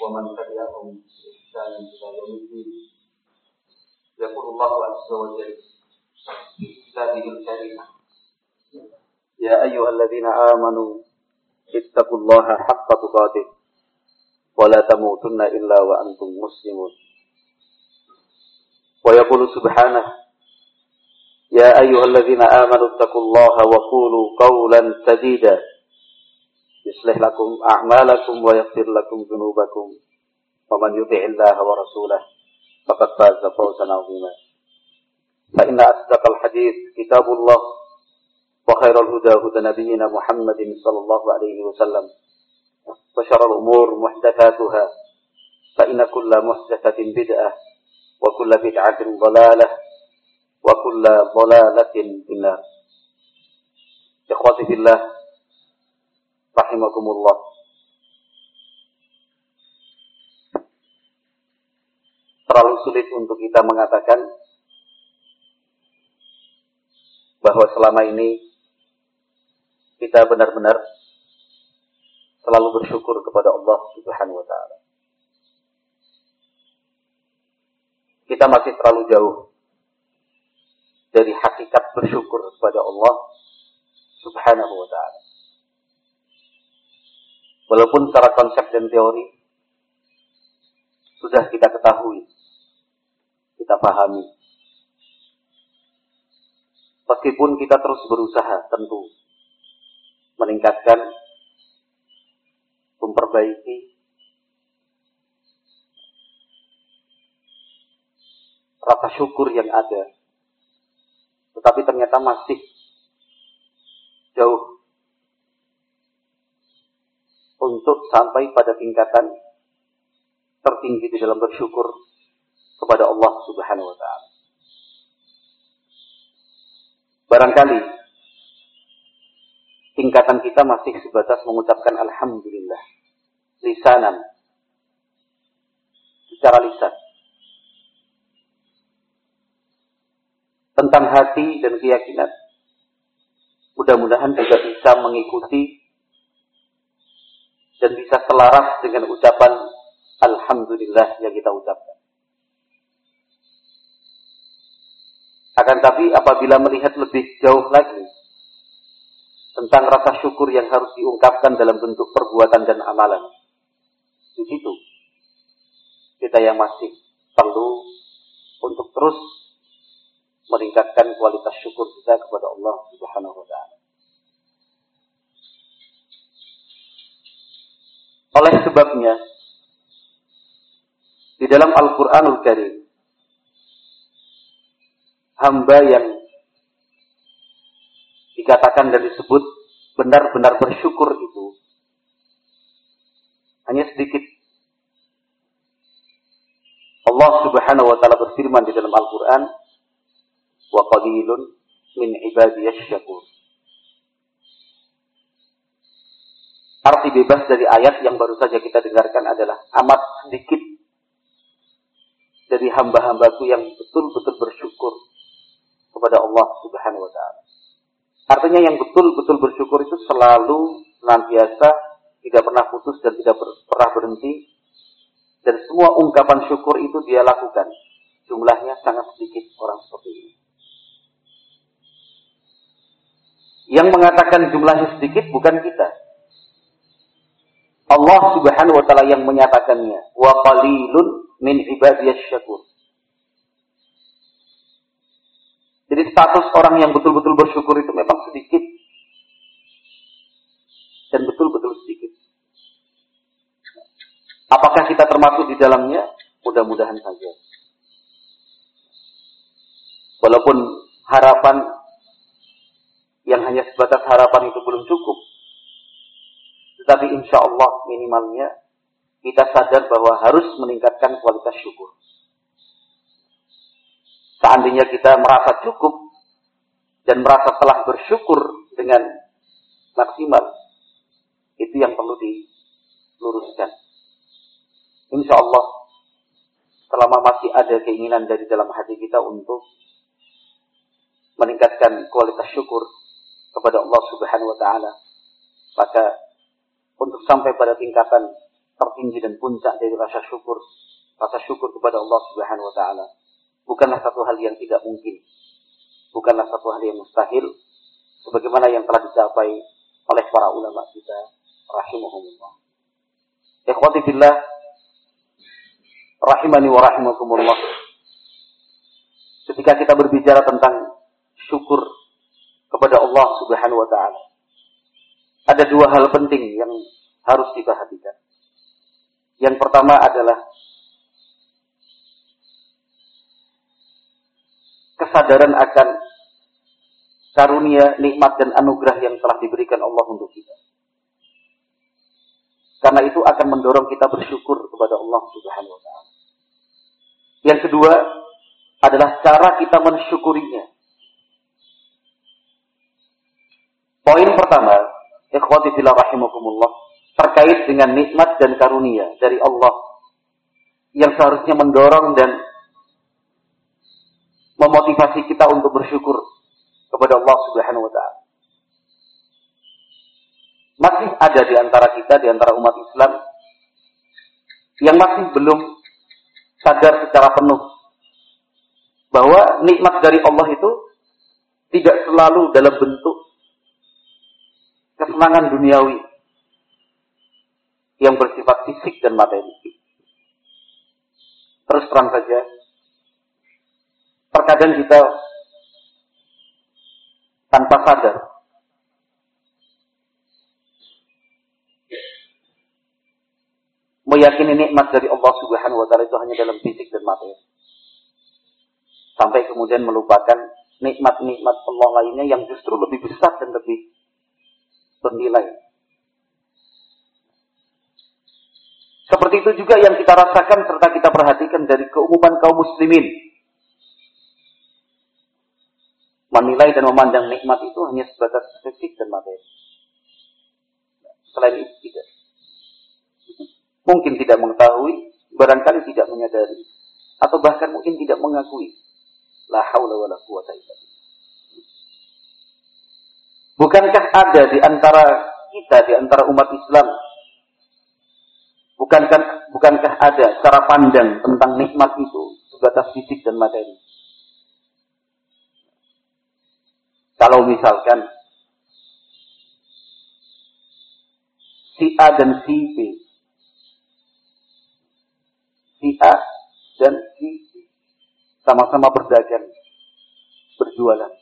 ومن تبعهم بإحسان إلى يوم الدين. يقول الله عز وجل في كتابه الكريم يا أيها الذين آمنوا اتقوا الله حق تقاته ولا تموتن إلا وأنتم مسلمون. ويقول سبحانه يا أيها الذين آمنوا اتقوا الله وقولوا قولا سديدا. يصلح لكم أعمالكم ويغفر لكم ذنوبكم. ومن يطع الله ورسوله فقد فاز فوزا عظيما. فإن أصدق الحديث كتاب الله وخير الهدى هدى نبينا محمد صلى الله عليه وسلم وشر الأمور محدثاتها فإن كل محدثة بدعة وكل بدعة ضلالة وكل ضلالة في النار. إخوتي في الله rahimakumullah. Terlalu sulit untuk kita mengatakan bahwa selama ini kita benar-benar selalu bersyukur kepada Allah Subhanahu wa taala. Kita masih terlalu jauh dari hakikat bersyukur kepada Allah Subhanahu wa taala. Walaupun secara konsep dan teori sudah kita ketahui, kita pahami. Meskipun kita terus berusaha tentu meningkatkan, memperbaiki rasa syukur yang ada. Tetapi ternyata masih jauh untuk sampai pada tingkatan tertinggi di dalam bersyukur kepada Allah Subhanahu wa taala. Barangkali tingkatan kita masih sebatas mengucapkan alhamdulillah lisanan secara lisan tentang hati dan keyakinan mudah-mudahan juga bisa mengikuti dan bisa selaras dengan ucapan Alhamdulillah yang kita ucapkan. Akan tapi apabila melihat lebih jauh lagi tentang rasa syukur yang harus diungkapkan dalam bentuk perbuatan dan amalan, di situ kita yang masih perlu untuk terus meningkatkan kualitas syukur kita kepada Allah Subhanahu wa taala. Oleh sebabnya, di dalam Al-Quranul Karim, hamba yang dikatakan dan disebut benar-benar bersyukur itu hanya sedikit. Allah Subhanahu wa taala berfirman di dalam Al-Qur'an, "Wa qalilun min ibadiyash syakur." Arti bebas dari ayat yang baru saja kita dengarkan adalah amat sedikit dari hamba-hambaku yang betul-betul bersyukur kepada Allah Subhanahu wa taala. Artinya yang betul-betul bersyukur itu selalu senantiasa tidak pernah putus dan tidak pernah berhenti dan semua ungkapan syukur itu dia lakukan. Jumlahnya sangat sedikit orang seperti ini. Yang mengatakan jumlahnya sedikit bukan kita, Allah Subhanahu wa taala yang menyatakannya, wa qalilun min ibadiyas syakur. Jadi status orang yang betul-betul bersyukur itu memang sedikit. Dan betul-betul sedikit. Apakah kita termasuk di dalamnya? Mudah-mudahan saja. Walaupun harapan yang hanya sebatas harapan itu belum cukup. Tetapi insya Allah minimalnya kita sadar bahwa harus meningkatkan kualitas syukur. Seandainya kita merasa cukup dan merasa telah bersyukur dengan maksimal, itu yang perlu diluruskan. Insya Allah, selama masih ada keinginan dari dalam hati kita untuk meningkatkan kualitas syukur kepada Allah Subhanahu wa taala, maka untuk sampai pada tingkatan tertinggi dan puncak dari rasa syukur, rasa syukur kepada Allah Subhanahu wa taala bukanlah satu hal yang tidak mungkin. Bukanlah satu hal yang mustahil sebagaimana yang telah dicapai oleh para ulama kita rahimahumullah. Ikhwati billah rahimani wa rahimakumullah. Ketika kita berbicara tentang syukur kepada Allah Subhanahu wa taala, ada dua hal penting yang harus diperhatikan. Yang pertama adalah kesadaran akan karunia, nikmat dan anugerah yang telah diberikan Allah untuk kita. Karena itu akan mendorong kita bersyukur kepada Allah Subhanahu wa taala. Yang kedua adalah cara kita mensyukurinya. Poin pertama, ikhwati fillah rahimakumullah, terkait dengan nikmat dan karunia dari Allah yang seharusnya mendorong dan memotivasi kita untuk bersyukur kepada Allah Subhanahu wa taala. Masih ada di antara kita, di antara umat Islam yang masih belum sadar secara penuh bahwa nikmat dari Allah itu tidak selalu dalam bentuk kesenangan duniawi yang bersifat fisik dan materi. Terus terang saja, terkadang kita tanpa sadar meyakini nikmat dari Allah Subhanahu wa taala itu hanya dalam fisik dan materi. Sampai kemudian melupakan nikmat-nikmat Allah lainnya yang justru lebih besar dan lebih bernilai. Seperti itu juga yang kita rasakan serta kita perhatikan dari keumuman kaum muslimin menilai dan memandang nikmat itu hanya sebatas fisik dan materi. Selain itu tidak. Mungkin tidak mengetahui, barangkali tidak menyadari, atau bahkan mungkin tidak mengakui. La haula wa la quwata illa Bukankah ada di antara kita, di antara umat Islam, bukankah, bukankah ada cara pandang tentang nikmat itu sebatas fisik dan materi? Kalau misalkan si A dan si B, si A dan si B sama-sama berdagang, berjualan.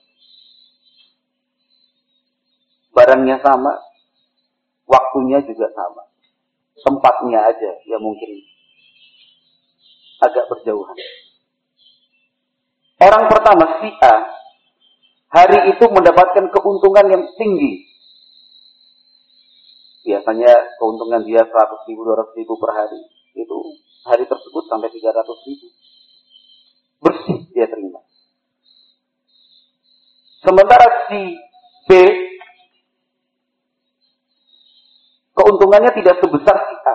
Barangnya sama, waktunya juga sama. Tempatnya aja ya mungkin agak berjauhan. Orang pertama si A hari itu mendapatkan keuntungan yang tinggi. Biasanya keuntungan dia 100 ribu, 200 ribu per hari. Itu hari tersebut sampai 300 ribu. Bersih dia terima. Sementara si B, keuntungannya tidak sebesar si A.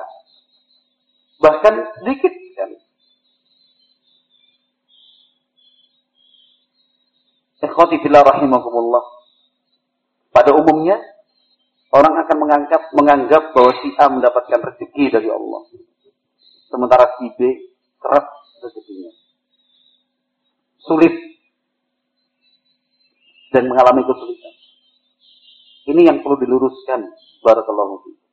Bahkan sedikit sekali. Ikhwati fillah rahimakumullah. Pada umumnya orang akan menganggap menganggap bahwa si A mendapatkan rezeki dari Allah. Sementara si B keras rezekinya. Sulit dan mengalami kesulitan. Ini yang perlu diluruskan barakallahu fiikum.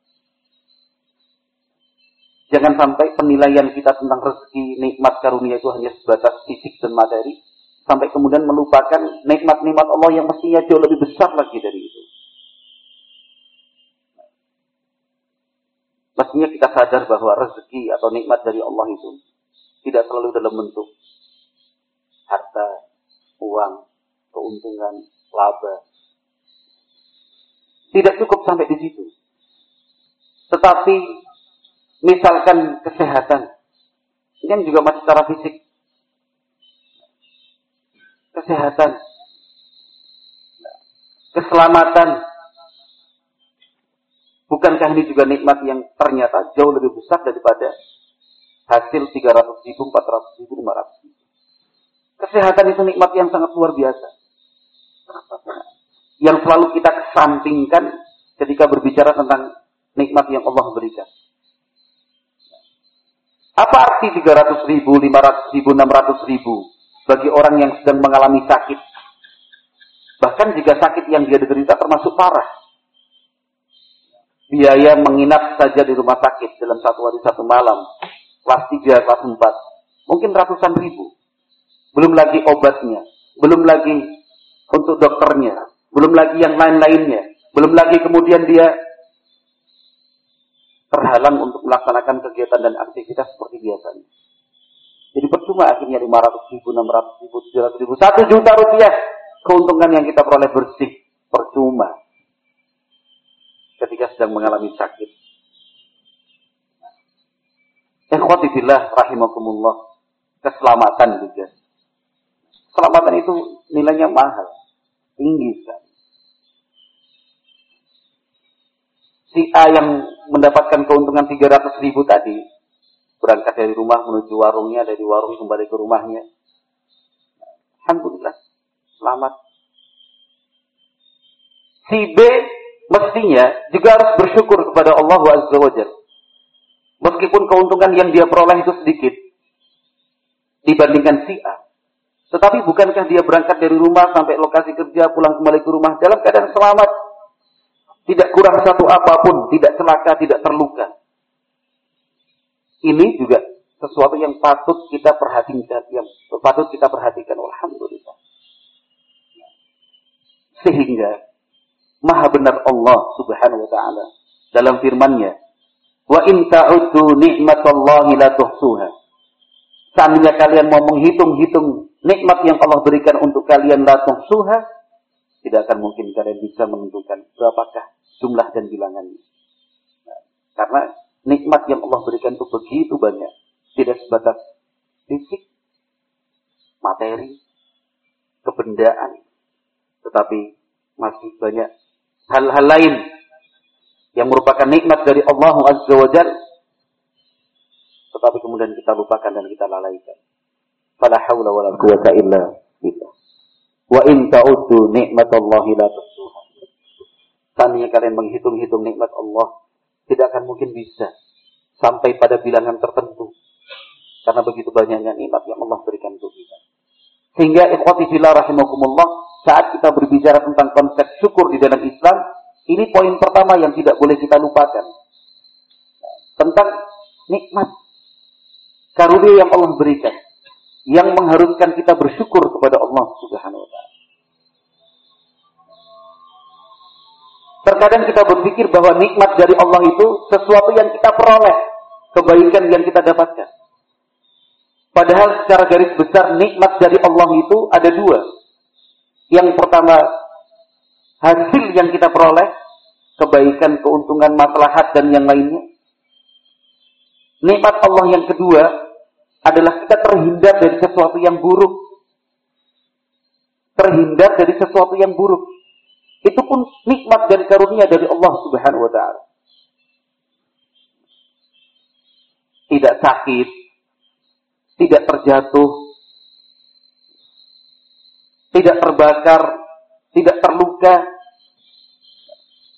Jangan sampai penilaian kita tentang rezeki, nikmat karunia itu hanya sebatas fisik dan materi, sampai kemudian melupakan nikmat-nikmat Allah yang mestinya jauh lebih besar lagi dari itu. Mestinya kita sadar bahwa rezeki atau nikmat dari Allah itu tidak selalu dalam bentuk harta, uang, keuntungan, laba. Tidak cukup sampai di situ. Tetapi Misalkan kesehatan. Ini kan juga masih secara fisik. Kesehatan. Keselamatan. Bukankah ini juga nikmat yang ternyata jauh lebih besar daripada hasil 300 ribu, 400 ribu, 500 ribu. Kesehatan itu nikmat yang sangat luar biasa. Yang selalu kita kesampingkan ketika berbicara tentang nikmat yang Allah berikan. Apa arti 300 ribu, 500 ribu, 600 ribu bagi orang yang sedang mengalami sakit? Bahkan jika sakit yang dia derita termasuk parah. Biaya menginap saja di rumah sakit dalam satu hari satu malam. Kelas 3, kelas 4. Mungkin ratusan ribu. Belum lagi obatnya. Belum lagi untuk dokternya. Belum lagi yang lain-lainnya. Belum lagi kemudian dia terhalang untuk melaksanakan kegiatan dan aktivitas seperti biasanya. Jadi percuma akhirnya 500 ribu, 600 ribu, 700 ribu, 1 juta rupiah keuntungan yang kita peroleh bersih. Percuma. Ketika sedang mengalami sakit. Ikhwati fillah rahimakumullah. Keselamatan juga. Keselamatan itu nilainya mahal. Tinggi sekali. si A yang mendapatkan keuntungan 300 ribu tadi, berangkat dari rumah menuju warungnya, dari warung kembali ke rumahnya. Alhamdulillah, selamat. Si B mestinya juga harus bersyukur kepada Allah Azza wa Meskipun keuntungan yang dia peroleh itu sedikit dibandingkan si A. Tetapi bukankah dia berangkat dari rumah sampai lokasi kerja, pulang kembali ke rumah dalam keadaan selamat? Tidak kurang satu apa pun, tidak celaka, tidak terluka. Ini juga sesuatu yang patut kita perhatikan, yang patut kita perhatikan. Alhamdulillah. Sehingga maha benar Allah subhanahu wa ta'ala dalam firmannya, Wa in ta'uddu ni'matallahi la tuhsuha. Seandainya kalian mau menghitung-hitung nikmat yang Allah berikan untuk kalian la tuhsuha, tidak akan mungkin kalian bisa menentukan berapakah jumlah dan bilangannya. Nah, karena nikmat yang Allah berikan itu begitu banyak. Tidak sebatas fisik, materi, kebendaan. Tetapi masih banyak hal-hal lain yang merupakan nikmat dari Allah Azza wa Jal. Tetapi kemudian kita lupakan dan kita lalaikan. Fala hawla wa la quwata illa billah. Wa in ta'uddu ni'matallahi la tuhsuha. Tanya kalian menghitung-hitung nikmat Allah, tidak akan mungkin bisa sampai pada bilangan tertentu. Karena begitu banyaknya nikmat yang Allah berikan untuk kita. Sehingga ikhwati fillah rahimakumullah, saat kita berbicara tentang konsep syukur di dalam Islam, ini poin pertama yang tidak boleh kita lupakan. Tentang nikmat karunia yang Allah berikan yang mengharuskan kita bersyukur kepada Allah Subhanahu wa taala. Terkadang kita berpikir bahwa nikmat dari Allah itu sesuatu yang kita peroleh, kebaikan yang kita dapatkan. Padahal secara garis besar nikmat dari Allah itu ada dua. Yang pertama, hasil yang kita peroleh, kebaikan, keuntungan, maslahat, dan yang lainnya. Nikmat Allah yang kedua adalah kita terhindar dari sesuatu yang buruk. Terhindar dari sesuatu yang buruk. Itu pun nikmat dan karunia dari Allah Subhanahu wa taala. Tidak sakit, tidak terjatuh, tidak terbakar, tidak terluka,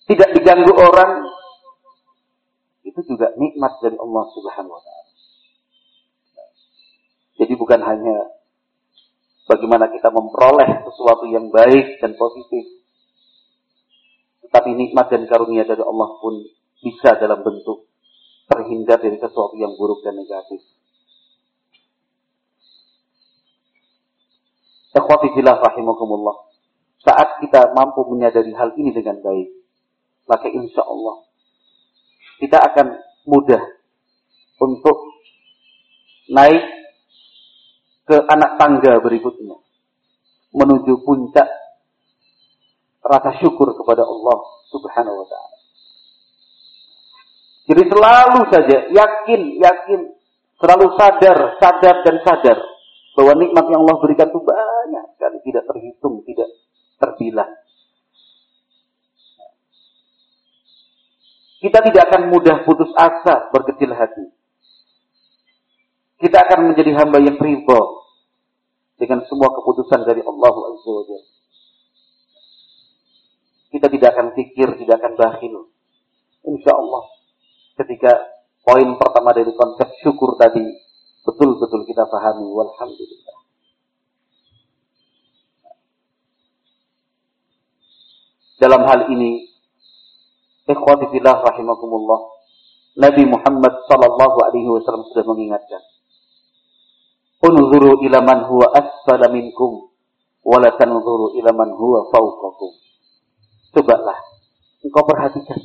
tidak diganggu orang. Itu juga nikmat dari Allah Subhanahu wa taala. Jadi bukan hanya bagaimana kita memperoleh sesuatu yang baik dan positif, tapi nikmat dan karunia dari Allah pun bisa dalam bentuk terhindar dari sesuatu yang buruk dan negatif. Ikhwati filah rahimakumullah. Saat kita mampu menyadari hal ini dengan baik, maka insya Allah kita akan mudah untuk naik ke anak tangga berikutnya. Menuju puncak rasa syukur kepada Allah Subhanahu wa taala. Jadi selalu saja yakin, yakin, selalu sadar, sadar dan sadar bahwa nikmat yang Allah berikan itu banyak sekali, tidak terhitung, tidak terbilang. Kita tidak akan mudah putus asa, berkecil hati. Kita akan menjadi hamba yang ridho dengan semua keputusan dari Allah Azza wa Kita tidak akan pikir, tidak akan bakhil. Insya Allah ketika poin pertama dari konsep syukur tadi betul-betul kita pahami walhamdulillah dalam hal ini ikhwati fillah rahimakumullah Nabi Muhammad sallallahu alaihi wasallam sudah mengingatkan unzuru ila man huwa asfala minkum wa la tanzuru ila man huwa fawqakum cobalah engkau perhatikan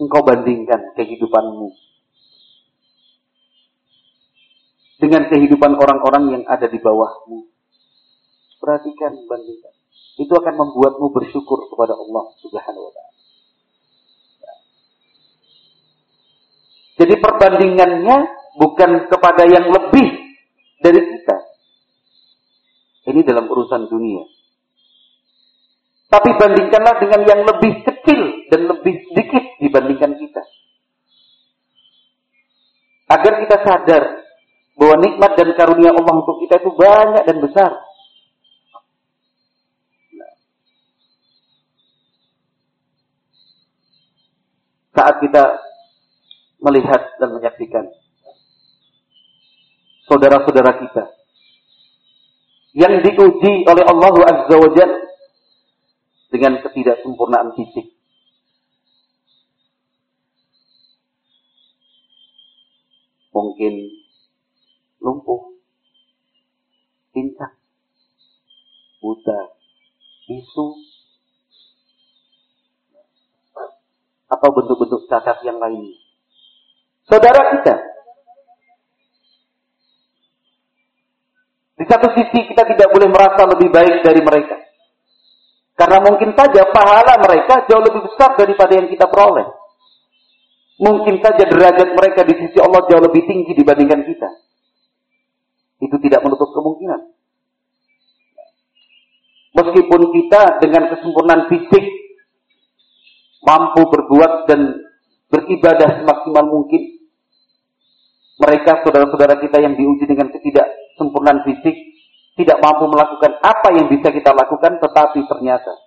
engkau bandingkan kehidupanmu dengan kehidupan orang-orang yang ada di bawahmu. Perhatikan, bandingkan. Itu akan membuatmu bersyukur kepada Allah Subhanahu wa taala. Jadi perbandingannya bukan kepada yang lebih dari kita. Ini dalam urusan dunia. Tapi bandingkanlah dengan yang lebih kecil dan lebih sedikit dibandingkan kita. Agar kita sadar bahwa nikmat dan karunia Allah untuk kita itu banyak dan besar. Saat kita melihat dan menyaksikan saudara-saudara kita yang diuji oleh Allah Azza wa Jalla dengan ketidaksempurnaan fisik, mungkin lumpuh, pincang, buta, bisu, atau bentuk-bentuk cacat yang lainnya. Saudara kita, di satu sisi kita tidak boleh merasa lebih baik dari mereka. Karena mungkin saja pahala mereka jauh lebih besar daripada yang kita peroleh. Mungkin saja derajat mereka di sisi Allah jauh lebih tinggi dibandingkan kita. Itu tidak menutup kemungkinan. Meskipun kita dengan kesempurnaan fisik mampu berbuat dan beribadah semaksimal mungkin, mereka saudara-saudara kita yang diuji dengan ketidaksempurnaan fisik tidak mampu melakukan apa yang bisa kita lakukan, tetapi ternyata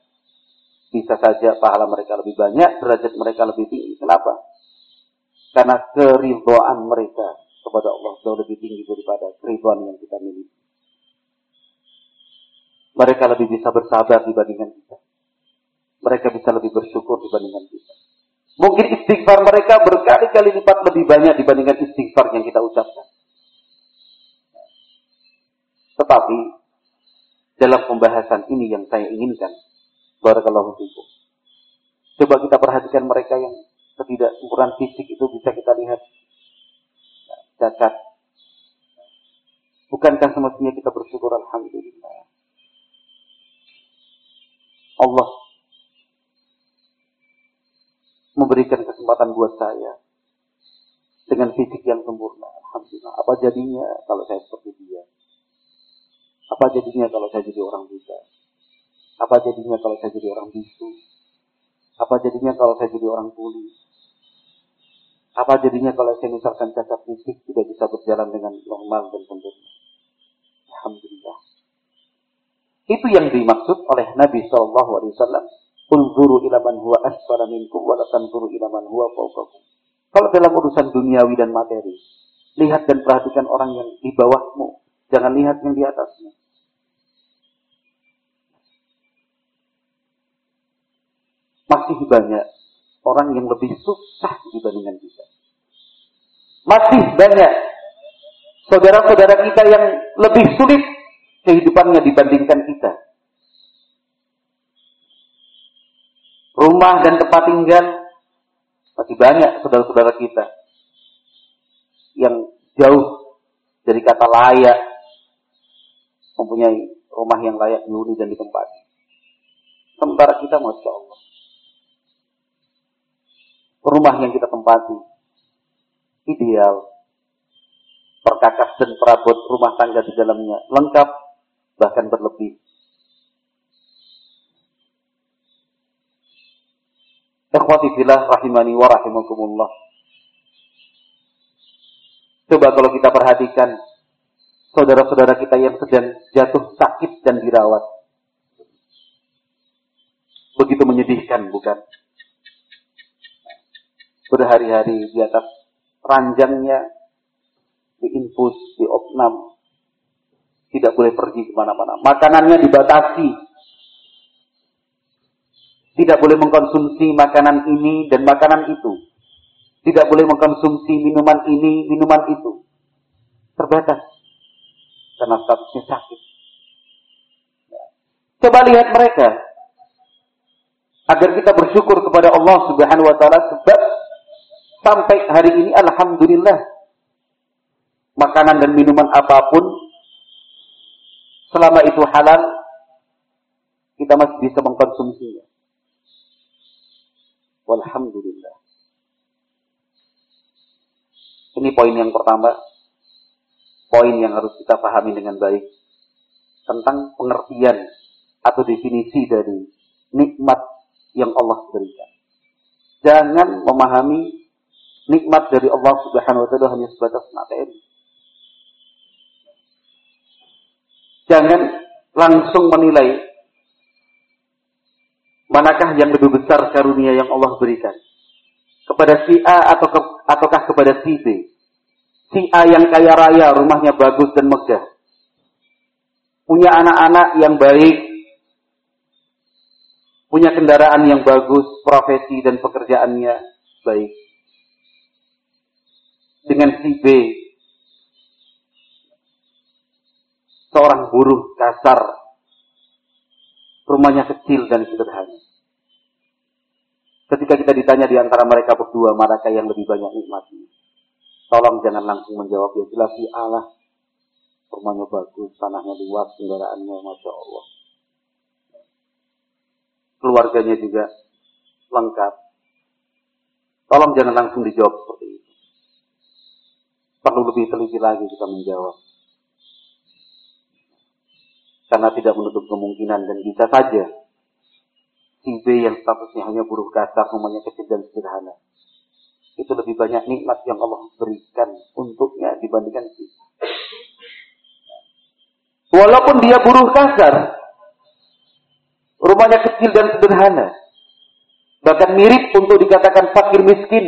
bisa saja pahala mereka lebih banyak, derajat mereka lebih tinggi. Kenapa? Karena keridhaan mereka kepada Allah jauh lebih tinggi daripada keridhaan yang kita miliki. Mereka lebih bisa bersabar dibandingkan kita. Mereka bisa lebih bersyukur dibandingkan kita. Mungkin istighfar mereka berkali-kali lipat lebih banyak dibandingkan istighfar yang kita ucapkan. Tetapi dalam pembahasan ini yang saya inginkan, barakallahu fikum. Coba kita perhatikan mereka yang ketidaksempurnaan fisik itu bisa kita lihat cacat. Bukankah semestinya kita bersyukur Alhamdulillah. Allah memberikan kesempatan buat saya dengan fisik yang sempurna. Alhamdulillah. Apa jadinya kalau saya seperti dia? Apa jadinya kalau saya jadi orang buta? Apa jadinya kalau saya jadi orang bisu? Apa jadinya kalau saya jadi orang tuli? Apa jadinya kalau saya misalkan cacat fisik tidak bisa berjalan dengan normal dan sempurna? Alhamdulillah. Itu yang dimaksud oleh Nabi Shallallahu Alaihi Wasallam. Unzuru ila man huwa asfala minkum wa tanzuru ila man huwa fawqakum. Kalau dalam urusan duniawi dan materi, lihat dan perhatikan orang yang di bawahmu, jangan lihat yang di atasmu. Masih banyak orang yang lebih susah dibandingkan kita. Masih banyak saudara-saudara kita yang lebih sulit kehidupannya dibandingkan kita. Rumah dan tempat tinggal masih banyak saudara-saudara kita yang jauh dari kata layak mempunyai rumah yang layak dihuni dan ditempati. Sementara kita, masya Allah, rumah yang kita tempati ideal, perkakas dan perabot rumah tangga di dalamnya lengkap, bahkan berlebih. Ikhwati rahimani wa rahimakumullah. Coba kalau kita perhatikan saudara-saudara kita yang sedang jatuh sakit dan dirawat. Begitu menyedihkan, bukan? Berhari-hari di atas ranjangnya, diinfus, diopnam, tidak boleh pergi ke mana-mana. Makanannya dibatasi, tidak boleh mengkonsumsi makanan ini dan makanan itu. Tidak boleh mengkonsumsi minuman ini, minuman itu. Terbatas. Karena statusnya sakit. Coba lihat mereka. Agar kita bersyukur kepada Allah subhanahu wa ta'ala. Sebab sampai hari ini Alhamdulillah. Makanan dan minuman apa pun. Selama itu halal. Kita masih bisa mengkonsumsinya. Walhamdulillah. Ini poin yang pertama. Poin yang harus kita pahami dengan baik. Tentang pengertian atau definisi dari nikmat yang Allah berikan. Jangan memahami nikmat dari Allah Subhanahu wa taala hanya sebatas materi. Jangan langsung menilai Manakah yang lebih besar karunia yang Allah berikan? Kepada si A atau ke, ataukah kepada si B? Si A yang kaya raya, rumahnya bagus dan megah. Punya anak-anak yang baik. Punya kendaraan yang bagus, profesi dan pekerjaannya baik. Dengan si B, seorang buruh kasar rumahnya kecil dan sederhana. Ketika kita ditanya di antara mereka berdua, manakah yang lebih banyak nikmatnya? Tolong jangan langsung menjawab, ya jelas si Allah. Rumahnya bagus, tanahnya luas, kendaraannya Masya Allah. Keluarganya juga lengkap. Tolong jangan langsung dijawab seperti itu. Perlu lebih teliti lagi kita menjawab karena tidak menutup kemungkinan dan bisa saja si B yang statusnya hanya buruh kasar, rumahnya kecil dan sederhana. Itu lebih banyak nikmat yang Allah berikan untuknya dibandingkan si Walaupun dia buruh kasar, rumahnya kecil dan sederhana, bahkan mirip untuk dikatakan fakir miskin,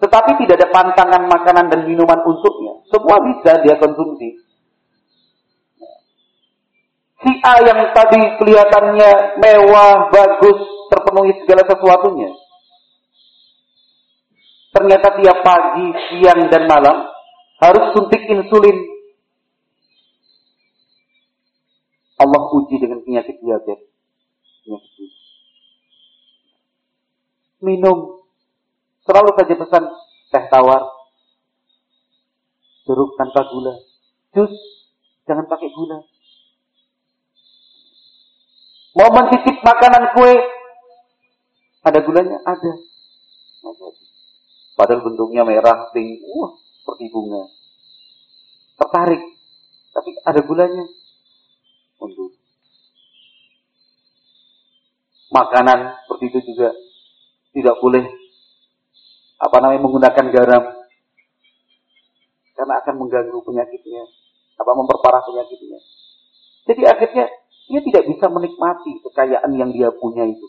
tetapi tidak ada pantangan makanan dan minuman untuknya. Semua bisa dia konsumsi. Si A yang tadi kelihatannya mewah, bagus, terpenuhi segala sesuatunya. Ternyata tiap pagi, siang, dan malam harus suntik insulin. Allah uji dengan penyakit diabetes. Penyakit Minum. Selalu saja pesan teh tawar. Jeruk tanpa gula. Jus, jangan pakai gula Mau mencicip makanan kue, ada gulanya? Ada. Padahal bentuknya merah, pink, wah, seperti bunga. Tertarik. Tapi ada gulanya. Untuk makanan seperti itu juga tidak boleh apa namanya menggunakan garam karena akan mengganggu penyakitnya apa memperparah penyakitnya jadi akhirnya dia tidak bisa menikmati kekayaan yang dia punya itu.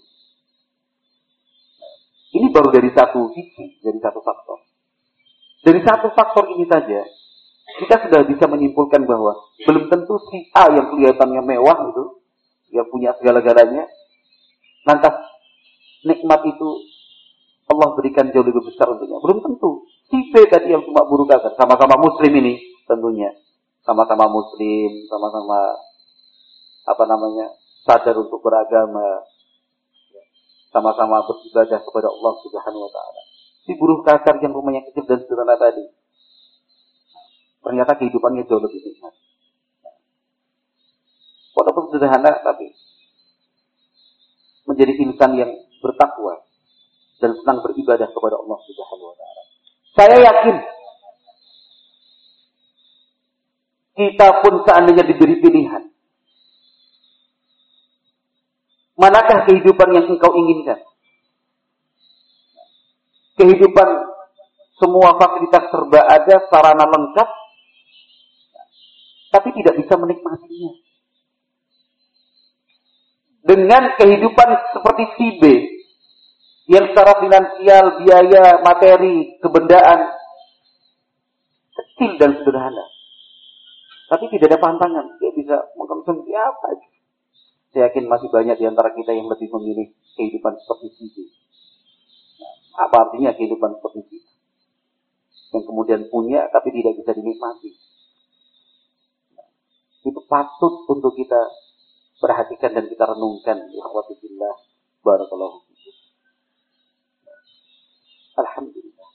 Ini baru dari satu sisi, dari satu faktor. Dari satu faktor ini saja, kita sudah bisa menyimpulkan bahwa belum tentu si A yang kelihatannya mewah itu, yang punya segala-galanya, lantas nikmat itu Allah berikan jauh lebih besar untuknya. Belum tentu. Si B tadi yang cuma buruk kasar, sama-sama muslim ini tentunya. Sama-sama muslim, sama-sama apa namanya sadar untuk beragama sama-sama beribadah kepada Allah Subhanahu wa taala. Si buruh kasar yang rumahnya kecil dan sederhana tadi ternyata kehidupannya jauh lebih nikmat. Walaupun sederhana tapi menjadi insan yang bertakwa. dan senang beribadah kepada Allah Subhanahu wa taala. Saya yakin kita pun seandainya diberi pilihan. Manakah kehidupan yang engkau inginkan? Kehidupan semua fasilitas serba ada, sarana lengkap, tapi tidak bisa menikmatinya. Dengan kehidupan seperti si B, yang secara finansial, biaya, materi, kebendaan, kecil dan sederhana. Tapi tidak ada pantangan, dia bisa mengkonsumsi apa aja. Saya yakin masih banyak di antara kita yang lebih memilih kehidupan seperti ini. Nah, apa artinya kehidupan seperti itu? Yang kemudian punya tapi tidak bisa dinikmati. Nah, itu patut untuk kita perhatikan dan kita renungkan. Ikhwatillah. Barakallahu Alhamdulillah.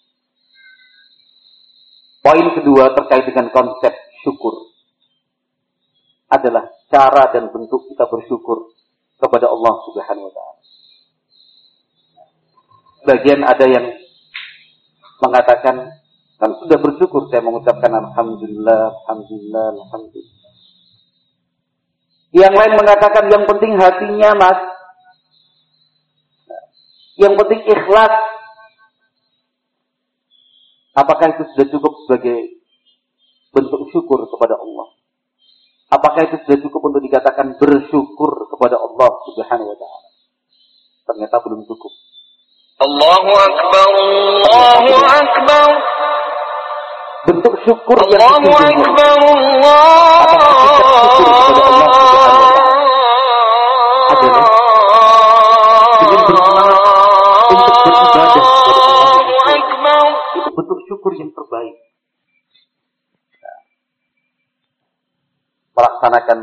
Poin kedua terkait dengan konsep syukur adalah cara dan bentuk kita bersyukur kepada Allah Subhanahu wa taala. Bagian ada yang mengatakan kan sudah bersyukur saya mengucapkan alhamdulillah, alhamdulillah, alhamdulillah. Yang lain mengatakan yang penting hatinya, Mas. Yang penting ikhlas. Apakah itu sudah cukup sebagai bentuk syukur kepada Allah? Apakah itu sudah cukup untuk dikatakan bersyukur kepada Allah Subhanahu wa taala? Ternyata belum cukup. Allahu akbar, Allahu akbar. Bentuk syukur yang Allahu akbar, Allah. Adalah dengan bersemangat untuk beribadah kepada Allah. Itu bentuk syukur yang terbaik. Melaksanakan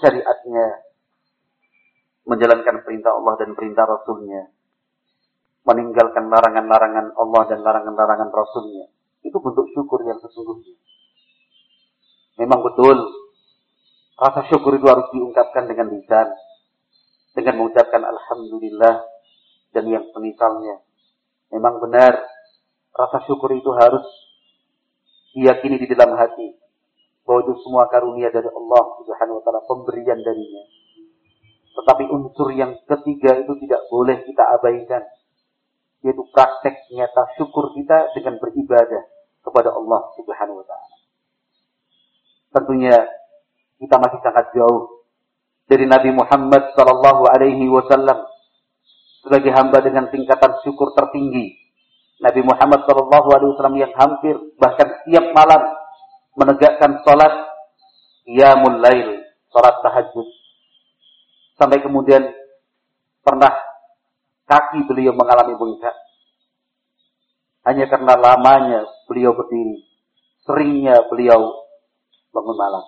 syariatnya, menjalankan perintah Allah dan perintah Rasulnya, meninggalkan larangan-larangan Allah dan larangan-larangan Rasulnya. Itu bentuk syukur yang sesungguhnya. Memang betul, rasa syukur itu harus diungkapkan dengan lisan, dengan mengucapkan Alhamdulillah dan yang semisalnya. Memang benar, rasa syukur itu harus diyakini di dalam hati, bahwa itu semua karunia dari Allah Subhanahu wa taala, pemberian darinya. Tetapi unsur yang ketiga itu tidak boleh kita abaikan, yaitu praktek nyata syukur kita dengan beribadah kepada Allah Subhanahu wa taala. Tentunya kita masih sangat jauh dari Nabi Muhammad sallallahu alaihi wasallam sebagai hamba dengan tingkatan syukur tertinggi. Nabi Muhammad sallallahu alaihi wasallam yang hampir bahkan setiap malam menegakkan sholat qiyamul lail, sholat tahajud. Sampai kemudian pernah kaki beliau mengalami bengkak. Hanya karena lamanya beliau berdiri. Seringnya beliau bangun malam.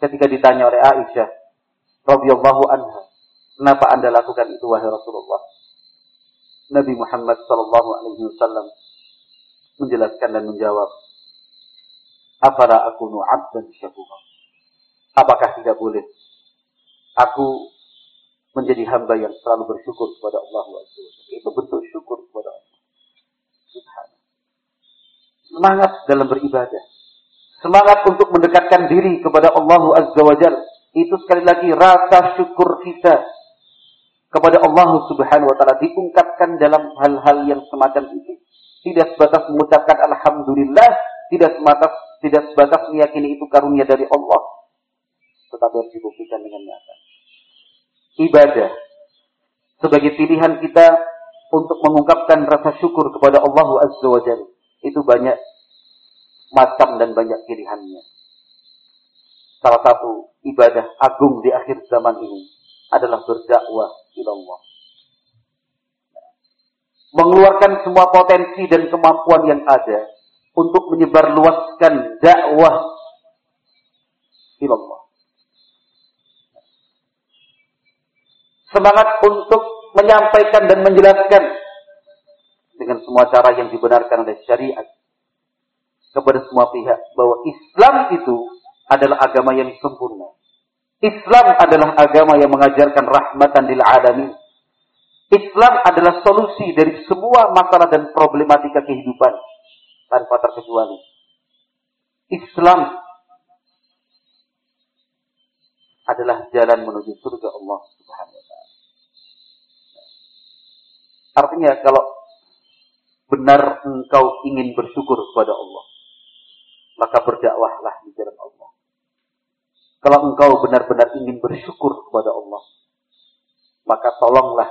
Ketika ditanya oleh Aisyah radhiyallahu anha, "Kenapa Anda lakukan itu wahai Rasulullah?" Nabi Muhammad sallallahu alaihi wasallam menjelaskan dan menjawab, Afala aku abdan syakura. Apakah tidak boleh aku menjadi hamba yang selalu bersyukur kepada Allah Itu bentuk syukur kepada Allah. Subhanallah. Semangat dalam beribadah. Semangat untuk mendekatkan diri kepada Allah Azza wa. Itu sekali lagi rasa syukur kita kepada Allah Subhanahu wa taala diungkapkan dalam hal-hal yang semacam itu. Tidak sebatas mengucapkan alhamdulillah, tidak sebatas tidak sebatas meyakini itu karunia dari Allah, tetapi harus dibuktikan dengan nyata. Ibadah sebagai pilihan kita untuk mengungkapkan rasa syukur kepada Allah Azza wa Jalla. Itu banyak macam dan banyak pilihannya. Salah satu ibadah agung di akhir zaman ini adalah berdakwah kepada Allah. Mengeluarkan semua potensi dan kemampuan yang ada untuk menyebarluaskan dakwah ilallah. Semangat untuk menyampaikan dan menjelaskan dengan semua cara yang dibenarkan oleh syariat kepada semua pihak bahwa Islam itu adalah agama yang sempurna. Islam adalah agama yang mengajarkan rahmatan lil alamin. Islam adalah solusi dari semua masalah dan problematika kehidupan tanpa terkecuali. Islam adalah jalan menuju surga Allah Subhanahu wa taala. Artinya kalau benar engkau ingin bersyukur kepada Allah, maka berdakwahlah di jalan Allah. Kalau engkau benar-benar ingin bersyukur kepada Allah, maka tolonglah,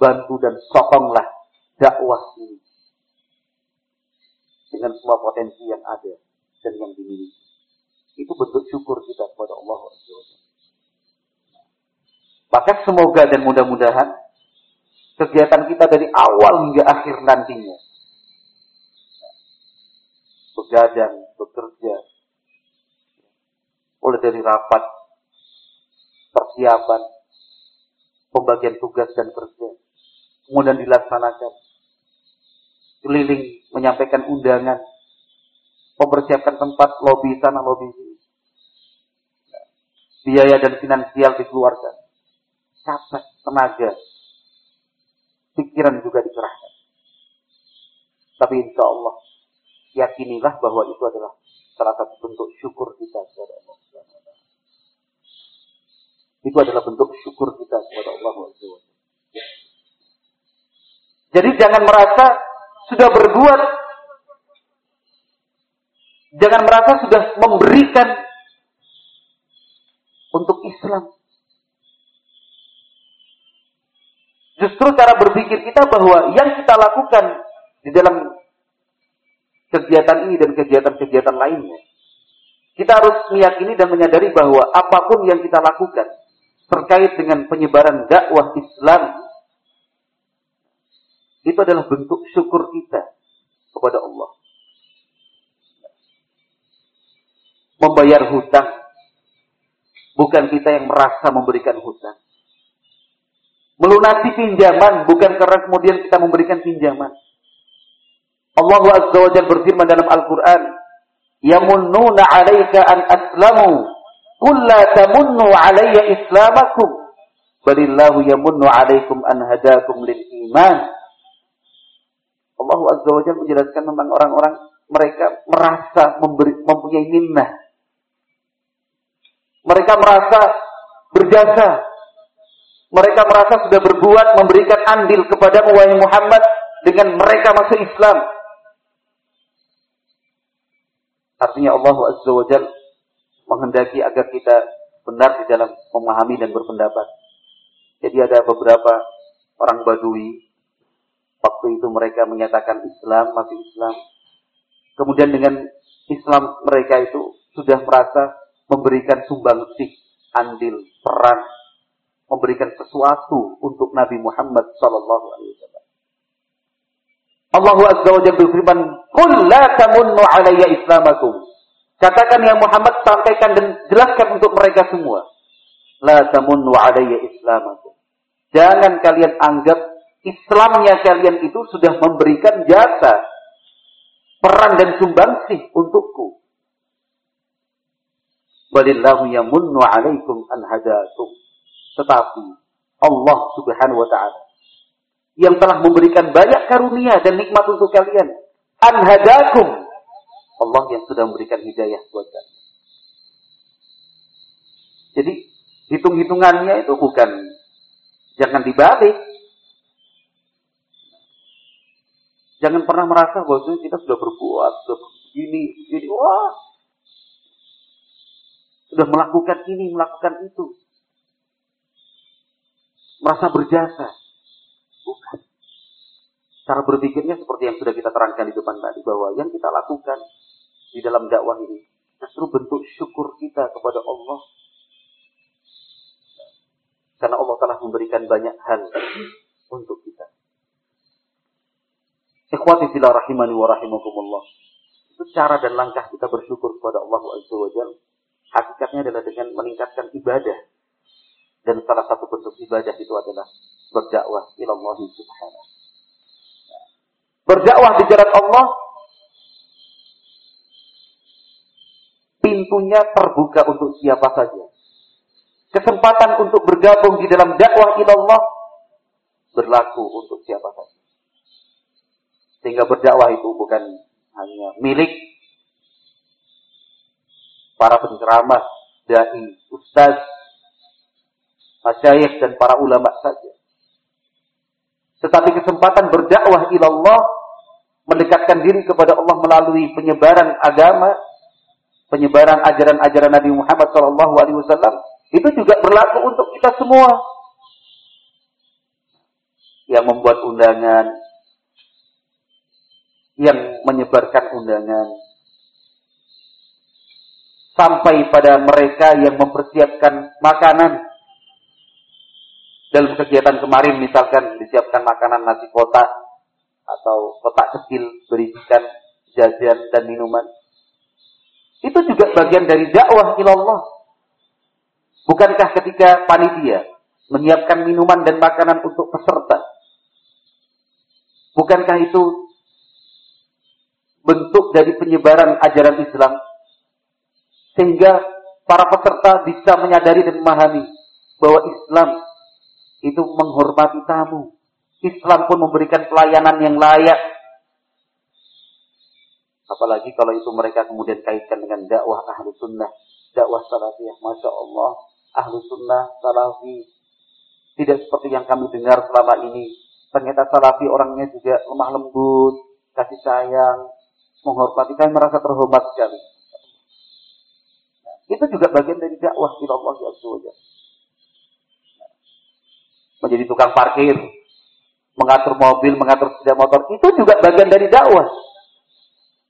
bantu dan sokonglah dakwah ini dengan semua potensi yang ada dan yang dimiliki. Itu bentuk syukur kita kepada Allah Maka semoga dan mudah-mudahan kegiatan kita dari awal hingga akhir nantinya begadang, bekerja, mulai dari rapat, persiapan, pembagian tugas dan kerja, kemudian dilaksanakan, keliling menyampaikan undangan, mempersiapkan tempat lobi sana, lobi sini, biaya dan finansial dikeluarkan, capek, tenaga, pikiran juga dikerahkan. Tapi insya Allah yakinilah bahwa itu adalah salah satu bentuk syukur kita kepada Allah Itu adalah bentuk syukur kita kepada Allah Jadi jangan merasa sudah berbuat, jangan merasa sudah memberikan untuk Islam. Justru cara berpikir kita bahwa yang kita lakukan di dalam kegiatan ini dan kegiatan-kegiatan lainnya. Kita harus meyakini dan menyadari bahwa apa pun yang kita lakukan terkait dengan penyebaran dakwah Islam itu adalah bentuk syukur kita kepada Allah. Membayar hutang bukan kita yang merasa memberikan hutang. Melunasi pinjaman bukan karena kemudian kita memberikan pinjaman. Allah Azza wa Jalla berfirman dalam Al-Qur'an, "Yamunnuna 'alaika an aslamu, qul la tamunnu 'alayya islamakum, balillahu yamunnu 'alaikum an hadakum lil iman." Allah Azza wa Jalla menjelaskan tentang orang-orang mereka merasa memberi, mempunyai minnah. Mereka merasa berjasa. Mereka merasa sudah berbuat memberikan andil kepada wahai Muhammad dengan mereka masuk Islam. Artinya Allah Azza wa Jal menghendaki agar kita benar di dalam memahami dan berpendapat. Jadi ada beberapa orang Badui, waktu itu mereka menyatakan Islam, masih Islam. Kemudian dengan Islam mereka itu sudah merasa memberikan sumbangsih, andil, peran, memberikan sesuatu untuk Nabi Muhammad Sallallahu Alaihi Wasallam. Allah Azza wa Jalla berfirman, "Qul la tamunnu alayya islamakum." Katakan yang Muhammad sampaikan dan jelaskan untuk mereka semua. La tamunnu alayya islamakum. Jangan kalian anggap Islamnya kalian itu sudah memberikan jasa peran dan sumbangsih untukku. Walillahu yamunnu alaikum an hadakum. Tetapi Allah Subhanahu wa taala yang telah memberikan banyak karunia dan nikmat untuk kalian. Anhadakum. Allah yang sudah memberikan hidayah buat kalian. Jadi hitung-hitungannya itu bukan jangan dibalik. Jangan pernah merasa bahwa kita sudah berbuat, sudah begini, begini, wah, sudah melakukan ini, melakukan itu. Merasa berjasa. Bukan. Cara berpikirnya seperti yang sudah kita terangkan di depan tadi bahwa yang kita lakukan di dalam dakwah ini justru bentuk syukur kita kepada Allah karena Allah telah memberikan banyak hal untuk kita. Ikhwati fila rahimani wa rahimakumullah. Itu cara dan langkah kita bersyukur kepada Allah Azza wa Jal. Hakikatnya adalah dengan meningkatkan ibadah. Dan salah satu bentuk ibadah itu adalah berdakwah ilallah subhanahu. Berdakwah di jalan Allah pintunya terbuka untuk siapa saja. Kesempatan untuk bergabung di dalam dakwah ilallah berlaku untuk siapa saja. Sehingga berdakwah itu bukan hanya milik para penceramah, dai, ustaz, masyayikh dan para ulama saja. Tetapi kesempatan berdakwah ilallah mendekatkan diri kepada Allah melalui penyebaran agama, penyebaran ajaran-ajaran Nabi Muhammad SAW itu juga berlaku untuk kita semua yang membuat undangan, yang menyebarkan undangan, sampai pada mereka yang mempersiapkan makanan. Dalam kegiatan kemarin misalkan disiapkan makanan nasi kotak atau kotak kecil berisikan jajan dan minuman. Itu juga bagian dari dakwah ilallah. Bukankah ketika panitia menyiapkan minuman dan makanan untuk peserta? Bukankah itu bentuk dari penyebaran ajaran Islam sehingga para peserta bisa menyadari dan memahami bahwa Islam itu menghormati tamu. Islam pun memberikan pelayanan yang layak. Apalagi kalau itu mereka kemudian kaitkan dengan dakwah ahlu sunnah, dakwah salafiyah. Masya Allah, ahlu sunnah, salafi. Tidak seperti yang kami dengar selama ini. Ternyata salafi orangnya juga lemah lembut, kasih sayang, menghormati. Kami merasa terhormat sekali. Itu juga bagian dari dakwah ila Allah Azza Menjadi tukang parkir, mengatur mobil, mengatur sepeda motor, itu juga bagian dari dakwah.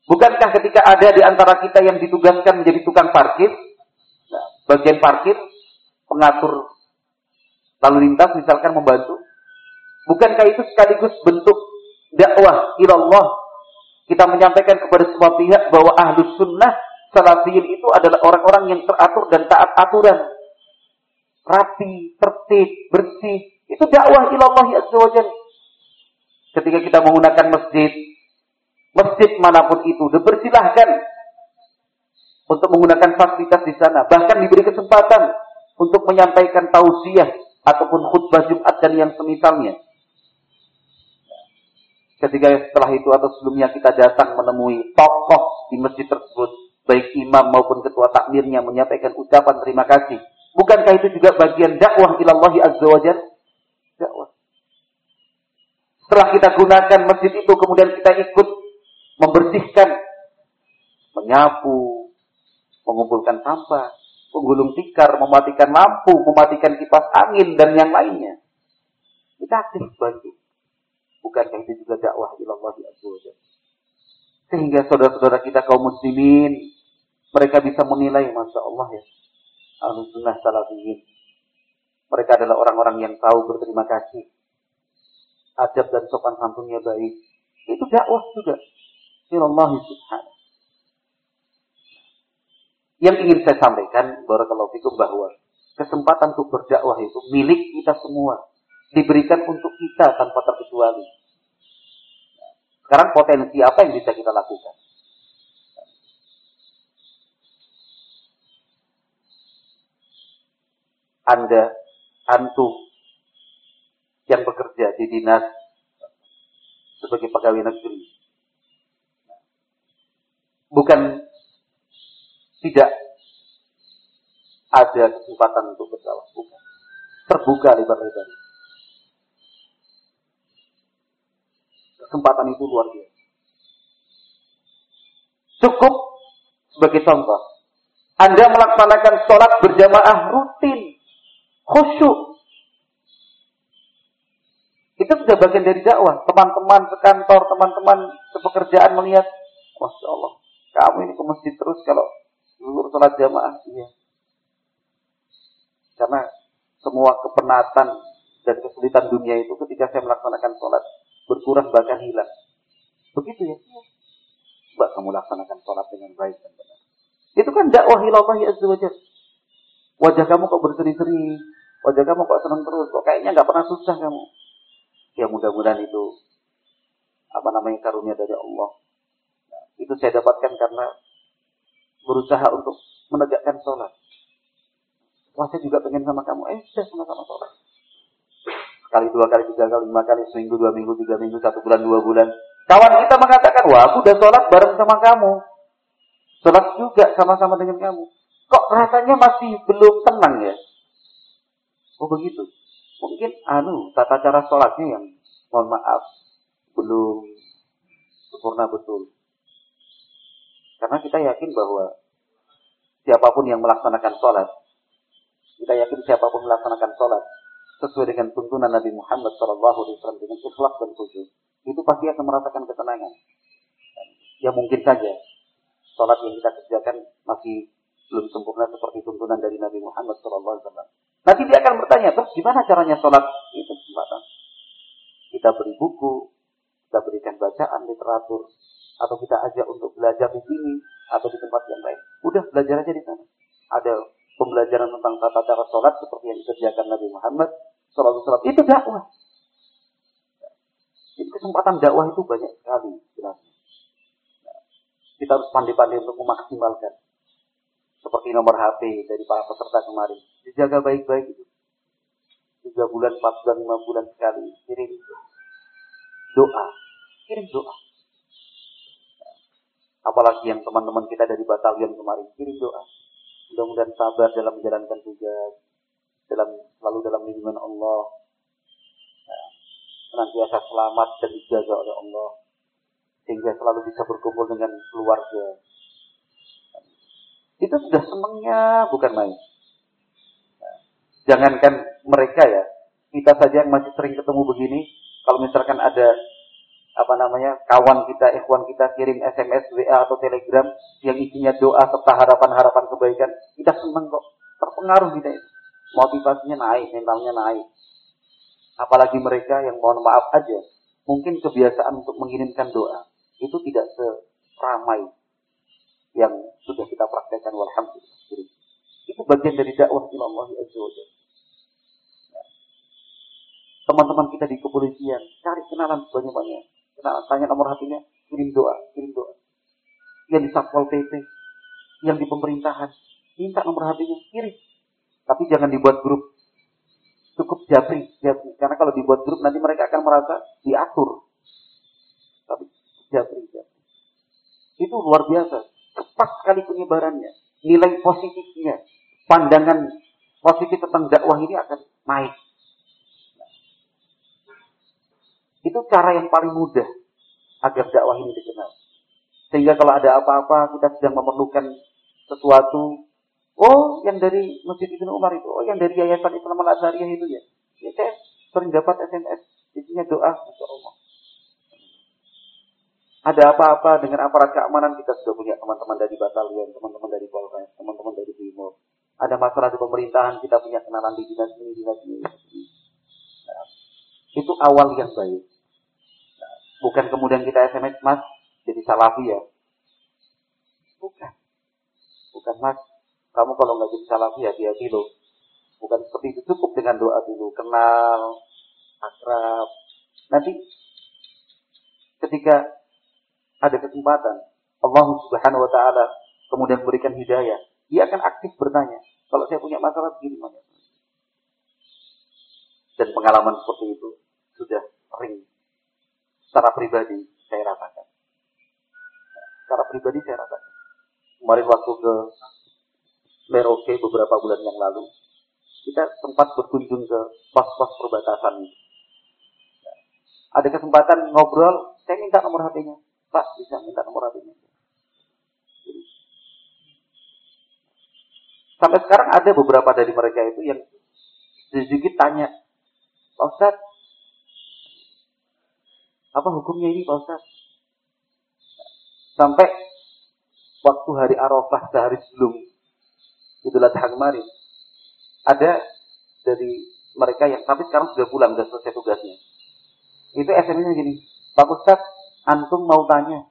Bukankah ketika ada di antara kita yang ditugaskan menjadi tukang parkir, nah, bagian parkir, pengatur lalu lintas misalkan membantu, bukankah itu sekaligus bentuk dakwah ilallah? Kita menyampaikan kepada semua pihak bahwa ahlus sunnah Salafiyin itu adalah orang-orang yang teratur dan taat aturan. Rapi, tertib, bersih. Itu dakwah ilallah azza wa Ketika kita menggunakan masjid, masjid mana pun itu, dipersilahkan untuk menggunakan fasilitas di sana. Bahkan diberi kesempatan untuk menyampaikan tausiah ataupun khutbah Jumat dan yang semisalnya. Ketika setelah itu atau sebelumnya kita datang menemui tokoh di masjid tersebut, baik imam maupun ketua takmirnya menyampaikan ucapan terima kasih. Bukankah itu juga bagian dakwah ilallahi azza wa Dakwah. Setelah kita gunakan masjid itu, kemudian kita ikut membersihkan, menyapu, mengumpulkan sampah, menggulung tikar, mematikan lampu, mematikan kipas angin, dan yang lainnya. Kita aktif bantu. Bukankah itu juga dakwah ilallahi azza Sehingga saudara-saudara kita kaum muslimin mereka bisa menilai, Masya Allah ya. Al-Sunnah Salafiyin. Mereka adalah orang-orang yang tahu berterima kasih. Adab dan sopan santunnya baik. Itu dakwah juga. Allah subhanahu. Yang ingin saya sampaikan, Barakallahu Fikum, bahwa kesempatan untuk berdakwah itu milik kita semua. Diberikan untuk kita tanpa terkecuali. Sekarang potensi apa yang bisa kita lakukan? Anda, antum yang bekerja di dinas sebagai pegawai negeri. Bukan tidak ada kesempatan untuk berdakwah, bukan. Terbuka lebar-lebar. Kesempatan itu luar biasa. Cukup sebagai contoh. Anda melaksanakan sholat berjamaah rutin khusyuk. Itu sudah bagian dari dakwah. Teman-teman sekantor, teman-teman sepekerjaan melihat, Masya Allah, kamu ini ke masjid terus kalau dulu sholat jamaah. Iya. Karena semua kepenatan dan kesulitan dunia itu ketika saya melaksanakan sholat berkurang bahkan hilang. Begitu ya. Coba kamu laksanakan sholat dengan baik benar. Itu kan dakwah ilallah ya azza Wajah kamu kok berseri-seri, wajah kamu kok senang terus, kok kayaknya nggak pernah susah kamu. Ya mudah-mudahan itu apa namanya karunia dari Allah. Nah, itu saya dapatkan karena berusaha untuk menegakkan sholat. Wah saya juga pengen sama kamu, eh sudah sama-sama sholat. Sekali, dua kali, tiga kali, lima kali, seminggu, dua minggu, tiga minggu, satu bulan, dua bulan. Kawan kita mengatakan, wah aku udah sholat bareng sama kamu. Sholat juga sama-sama dengan kamu. Kok rasanya masih belum tenang ya? Oh begitu. Mungkin anu tata cara sholatnya yang mohon maaf belum sempurna betul. Karena kita yakin bahwa siapa pun yang melaksanakan sholat, kita yakin siapa pun melaksanakan sholat sesuai dengan tuntunan Nabi Muhammad SAW dengan ikhlas dan khusyuk, itu pasti akan merasakan ketenangan. Ya mungkin saja sholat yang kita kerjakan masih belum sempurna seperti tuntunan dari Nabi Muhammad SAW. Nanti dia akan bertanya, terus gimana caranya sholat itu kesempatan? Kita beri buku, kita berikan bacaan literatur, atau kita ajak untuk belajar di sini atau di tempat yang lain. Udah belajar aja di sana. Ada pembelajaran tentang tata cara sholat seperti yang dikerjakan Nabi Muhammad SAW. Itu dakwah. Jadi kesempatan dakwah itu banyak sekali. Kita harus pandai-pandai untuk memaksimalkan. Seperti nomor HP dari para peserta kemarin. Dijaga baik-baik itu. Tiga bulan, empat bulan, lima bulan sekali. Kirim doa. Kirim doa Apalagi yang teman-teman kita dari batalion kemarin kirim doa. Mudah-mudahan sabar dalam menjalankan tugas, dalam selalu dalam lindungan Allah. Nah, senantiasa selamat dan dijaga oleh Allah sehingga selalu bisa berkumpul dengan keluarga. Itu sudah senangnya bukan main. Nah, jangankan mereka ya, kita saja yang masih sering ketemu begini, kalau misalkan ada apa namanya kawan kita, ikhwan kita kirim SMS, WA atau Telegram yang isinya doa serta harapan-harapan kebaikan, kita senang kok, terpengaruh kita itu. Motivasinya naik, mentalnya naik. Apalagi mereka yang mohon maaf aja, mungkin kebiasaan untuk mengirimkan doa itu tidak seramai yang sudah kita praktekkan walhamdulillah. Itu bagian dari dakwah Allah azza wajalla. Teman-teman kita di kepolisian, cari kenalan sebanyak-banyak Nah, tanya nomor hatinya, kirim doa, kirim doa. Yang di Satpol PP, yang di pemerintahan, minta nomor hatinya, kirim. Tapi jangan dibuat grup. Cukup japri. Karena kalau dibuat grup nanti mereka akan merasa diatur. Tapi japri. Itu luar biasa. Cepat sekali penyebarannya. Nilai positifnya, pandangan positif tentang dakwah ini akan naik. Itu cara yang paling mudah agar dakwah ini dikenal. Sehingga kalau ada apa-apa kita sedang memerlukan sesuatu, oh yang dari Masjid Ibnu Umar itu, oh yang dari Yayasan Islam Al Azhariyah itu ya. Ya saya sering dapat SMS isinya doa, Masya Allah. Ada apa-apa dengan aparat keamanan kita sudah punya teman-teman dari batalion, teman-teman dari Polres, teman-teman dari Timur. Ada masalah di pemerintahan kita punya kenalan di dinas ini, dinas ini. Nah, itu awal yang baik. Bukan kemudian kita SMS, Mas, jadi salafi ya. Bukan. Bukan, Mas. Kamu kalau nggak jadi salafi, hati-hati loh. Bukan seperti itu. Cukup dengan doa dulu. Kenal, akrab. Nanti ketika ada kesempatan, Allah subhanahu wa ta'ala kemudian berikan hidayah. Dia akan aktif bertanya. Kalau saya punya masalah begini, mana? Dan pengalaman seperti itu sudah sering secara pribadi saya rasakan. Secara pribadi saya rasakan. Kemarin waktu ke Merauke beberapa bulan yang lalu, kita sempat berkunjung ke pos-pos perbatasan Ada kesempatan ngobrol, saya minta nomor HP-nya. Pak, bisa minta nomor HP-nya. Sampai sekarang ada beberapa dari mereka itu yang sedikit tanya, Pak Ustadz, apa hukumnya ini Pak Ustaz? Sampai waktu hari Arafah sehari sebelum Idul Adha kemarin ada dari mereka yang tapi sekarang sudah pulang sudah selesai tugasnya. Itu SMS-nya gini, Pak Ustaz, antum mau tanya.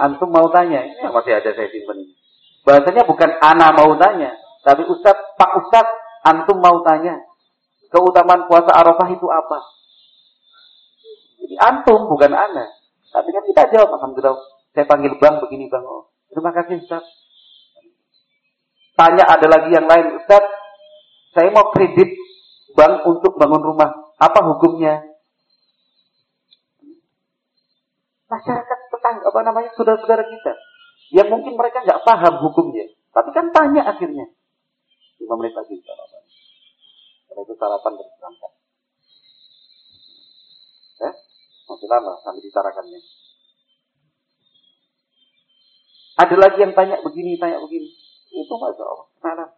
Antum mau tanya, ini masih ada saya simpan ini. Bahasanya bukan ana mau tanya, tapi Ustaz, Pak Ustaz, antum mau tanya keutamaan puasa Arafah itu apa? Jadi antum bukan anak. Tapi kan kita jawab, Alhamdulillah. Saya panggil bang begini bang. Oh, terima kasih Ustaz. Tanya ada lagi yang lain, Ustaz. Saya mau kredit bank untuk bangun rumah. Apa hukumnya? Masyarakat tetangga, apa namanya, saudara-saudara kita. Yang mungkin mereka nggak paham hukumnya. Tapi kan tanya akhirnya. Lima menit lagi. Karena itu sarapan terus berangkat. Ya? Masih lama sampai ditarakannya. Ada lagi yang tanya begini, tanya begini. Itu Masya Allah. Salah.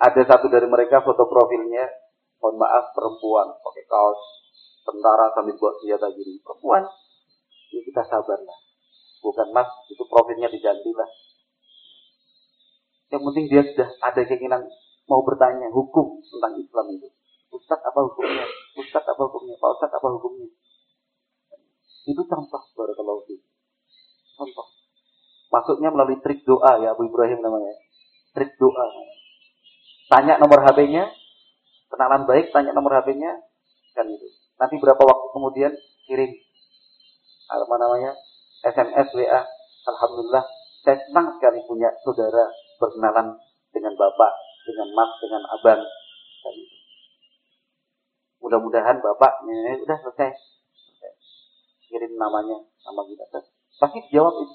Ada satu dari mereka foto profilnya, mohon maaf perempuan, pakai kaos tentara sambil buat senjata gini. Perempuan, ini kita sabarlah. Bukan mas, itu profilnya diganti lah. Yang penting dia sudah ada keinginan mau bertanya hukum tentang Islam itu. Ustadz apa hukumnya? Ustadz apa hukumnya? Pak Ustadz apa hukumnya? Itu contoh barakallahu fi. Contoh. Masuknya melalui trik doa ya Abu Ibrahim namanya. Trik doa. Tanya nomor HP-nya, kenalan baik, tanya nomor HP-nya, kan itu. Nanti berapa waktu kemudian kirim apa namanya SMS WA. Alhamdulillah saya senang sekali punya saudara berkenalan dengan bapak, dengan mas, dengan abang. Kan itu. Mudah-mudahan bapaknya sudah selesai. Kirim namanya, nama kita. Pasti dijawab itu.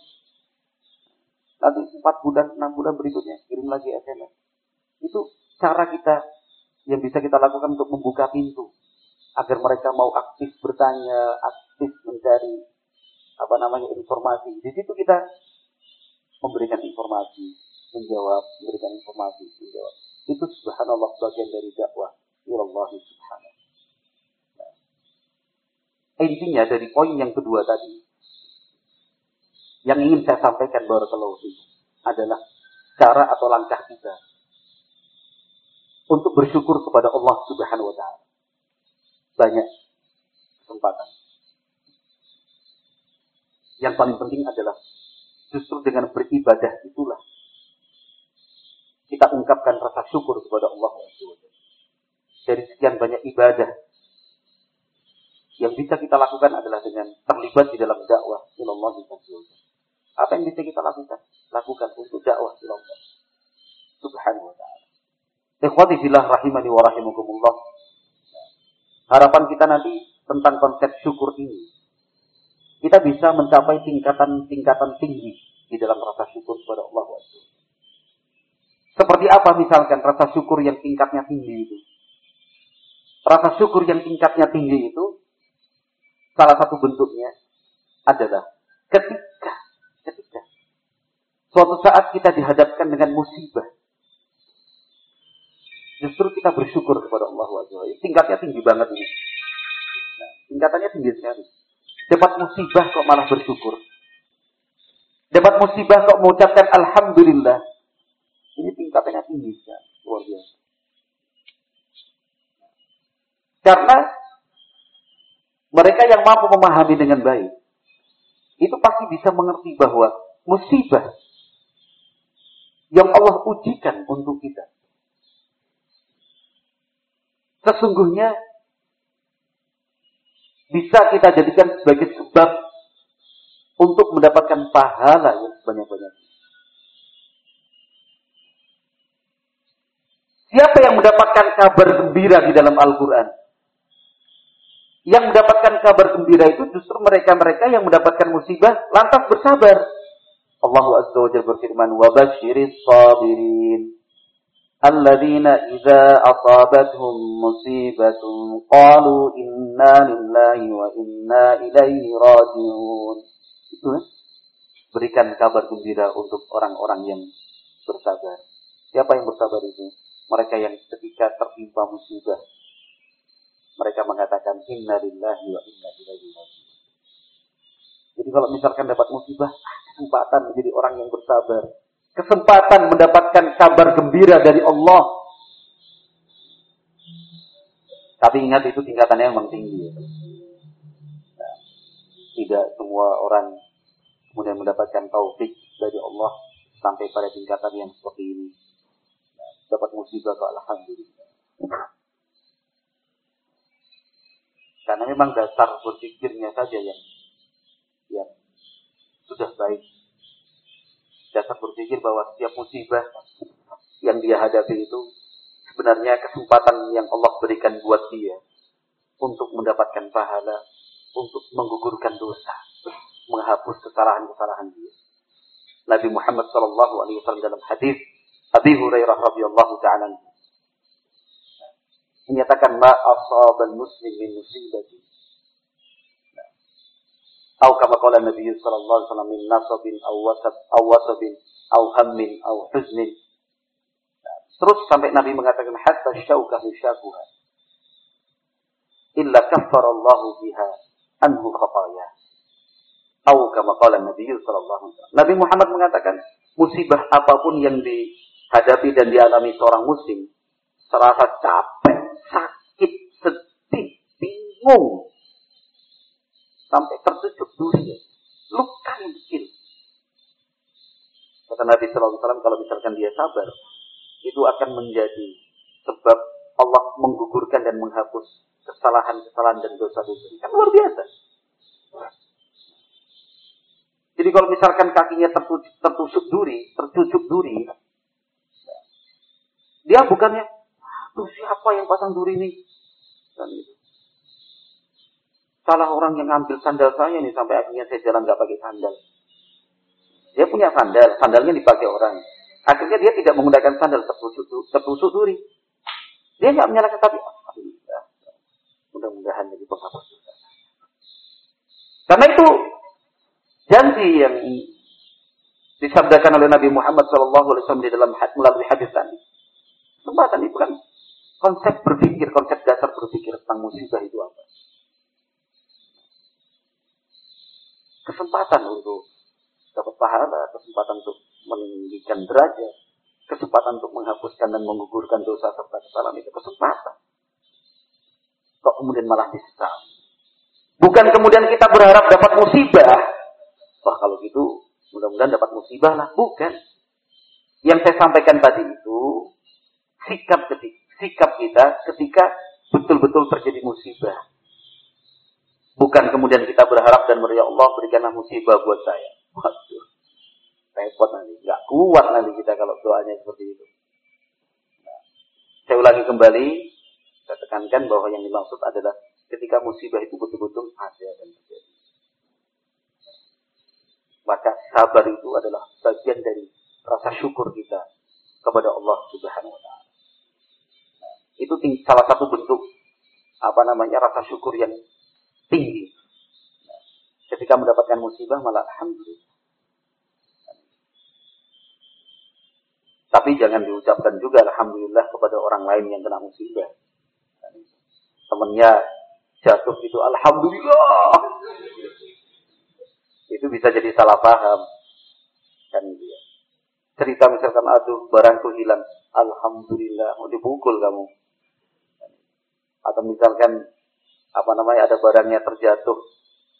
Nanti empat bulan, enam bulan berikutnya kirim lagi SMS. Itu cara kita yang bisa kita lakukan untuk membuka pintu agar mereka mau aktif bertanya, aktif mencari apa namanya informasi. Di situ kita memberikan informasi, menjawab, memberikan informasi, menjawab. Itu subhanallah bagian dari dakwah ilallah subhanahu. Intinya dari poin yang kedua tadi, yang ingin saya sampaikan barakallahu adalah cara atau langkah kita untuk bersyukur kepada Allah Subhanahu wa taala. Banyak kesempatan. Yang paling penting adalah justru dengan beribadah itulah kita ungkapkan rasa syukur kepada Allah Dari sekian banyak ibadah yang bisa kita lakukan adalah dengan terlibat di dalam dakwah ilallah Apa yang bisa kita lakukan? Lakukan untuk dakwah ilallah subhanahu wa ta'ala. Ikhwati fillah rahimani wa rahimakumullah. Harapan kita nanti tentang konsep syukur ini. Kita bisa mencapai tingkatan-tingkatan tinggi di dalam rasa syukur kepada Allah Seperti apa misalkan rasa syukur yang tingkatnya tinggi itu? Rasa syukur yang tingkatnya tinggi itu salah satu bentuknya adalah ketika ketika suatu saat kita dihadapkan dengan musibah Justru kita bersyukur kepada Allah Wajah. Tingkatnya tinggi banget ini. Nah, tingkatannya tinggi sekali. Dapat musibah kok malah bersyukur. Dapat musibah kok mengucapkan Alhamdulillah. Ini tingkatannya tinggi sekali. Luar biasa. Karena mereka yang mampu memahami dengan baik, itu pasti bisa mengerti bahwa musibah yang Allah ujikan untuk kita sesungguhnya bisa kita jadikan sebagai sebab untuk mendapatkan pahala yang sebanyak-banyaknya. Siapa yang mendapatkan kabar gembira di dalam Al-Quran? Yang mendapatkan kabar gembira itu justru mereka-mereka yang mendapatkan musibah lantas bersabar. Allah Azza wa Jalla berfirman, وَبَشِّرِ sabirin الذين إذا أصابتهم مصيبة قالوا إنا لله وإنا إليه راجعون itu kan? berikan kabar gembira untuk orang-orang yang bersabar siapa yang bersabar itu mereka yang ketika tertimpa musibah mereka mengatakan inna lillahi wa inna ilaihi jadi kalau misalkan dapat musibah kesempatan menjadi orang yang bersabar kesempatan mendapatkan kabar gembira dari Allah. Tapi ingat itu tingkatannya memang tinggi. Nah, tidak semua orang kemudian mendapatkan taufik dari Allah sampai pada tingkatan yang seperti ini. Nah, dapat musibah ke Alhamdulillah. Karena memang dasar berpikirnya saja yang yang sudah baik dasar berpikir bahwa setiap musibah yang dia hadapi itu sebenarnya kesempatan yang Allah berikan buat dia untuk mendapatkan pahala, untuk menggugurkan dosa, menghapus kesalahan-kesalahan dia. Nabi Muhammad sallallahu alaihi wasallam dalam hadis Abi Hurairah radhiyallahu taala menyatakan ma asabal muslim min musibati. Atau kama qala Nabi sallallahu alaihi wasallam min nasabin aw wasab aw wasabin aw hammin aw huznin. Terus sampai Nabi mengatakan hatta syaukahu syakuha illa kaffara Allah biha anhu khataya. Atau kama qala Nabi sallallahu alaihi wasallam. Nabi Muhammad mengatakan musibah apa pun yang dihadapi dan dialami seorang muslim serasa capek, sakit, sedih, bingung sampai tertutup dunia. Luka yang kecil. Kata Nabi Sallallahu Alaihi kalau misalkan dia sabar, itu akan menjadi sebab Allah menggugurkan dan menghapus kesalahan-kesalahan dan dosa-dosa. Kan luar biasa. Jadi kalau misalkan kakinya tertusuk, tertusuk duri, tercucuk duri, dia bukannya, tuh siapa yang pasang duri ini? Dan itu. Salah orang yang ngambil sandal saya nih sampai akhirnya saya jalan nggak pakai sandal. Dia punya sandal, sandalnya dipakai orang. Akhirnya dia tidak menggunakan sandal tertusuk, duri. Dia nggak menyalahkan tapi mudah-mudahan jadi penghapus. Karena itu janji yang disabdakan oleh Nabi Muhammad SAW di dalam melalui hadis tadi. Kesempatan itu kan konsep berpikir, konsep dasar berpikir tentang musibah itu apa? Kesempatan untuk dapat pahala, kesempatan untuk meninggikan derajat, kesempatan untuk menghapuskan dan menggugurkan dosa serta kesalahan itu kesempatan. Kok kemudian malah disesali? Bukan kemudian kita berharap dapat musibah. Wah kalau gitu mudah-mudahan dapat musibah lah. Bukan. Yang saya sampaikan tadi itu sikap ketika, sikap kita ketika betul-betul terjadi musibah. Bukan kemudian kita berharap dan ya Allah berikanlah musibah buat saya. Waduh, repot nanti. Nggak kuat nanti kita kalau doanya seperti itu. Nah, saya ulangi kembali, saya tekankan bahwa yang dimaksud adalah ketika musibah itu betul-betul ada dan terjadi. Maka sabar itu adalah bagian dari rasa syukur kita kepada Allah Subhanahu wa taala. Nah, itu salah satu bentuk apa namanya rasa syukur yang. Ketika mendapatkan musibah malah alhamdulillah. Tapi jangan diucapkan juga alhamdulillah kepada orang lain yang kena musibah. Temannya jatuh itu alhamdulillah. Itu bisa jadi salah paham. Kan dia. Cerita misalkan aduh barangku hilang, alhamdulillah, mau dipukul kamu. Atau misalkan apa namanya ada barangnya terjatuh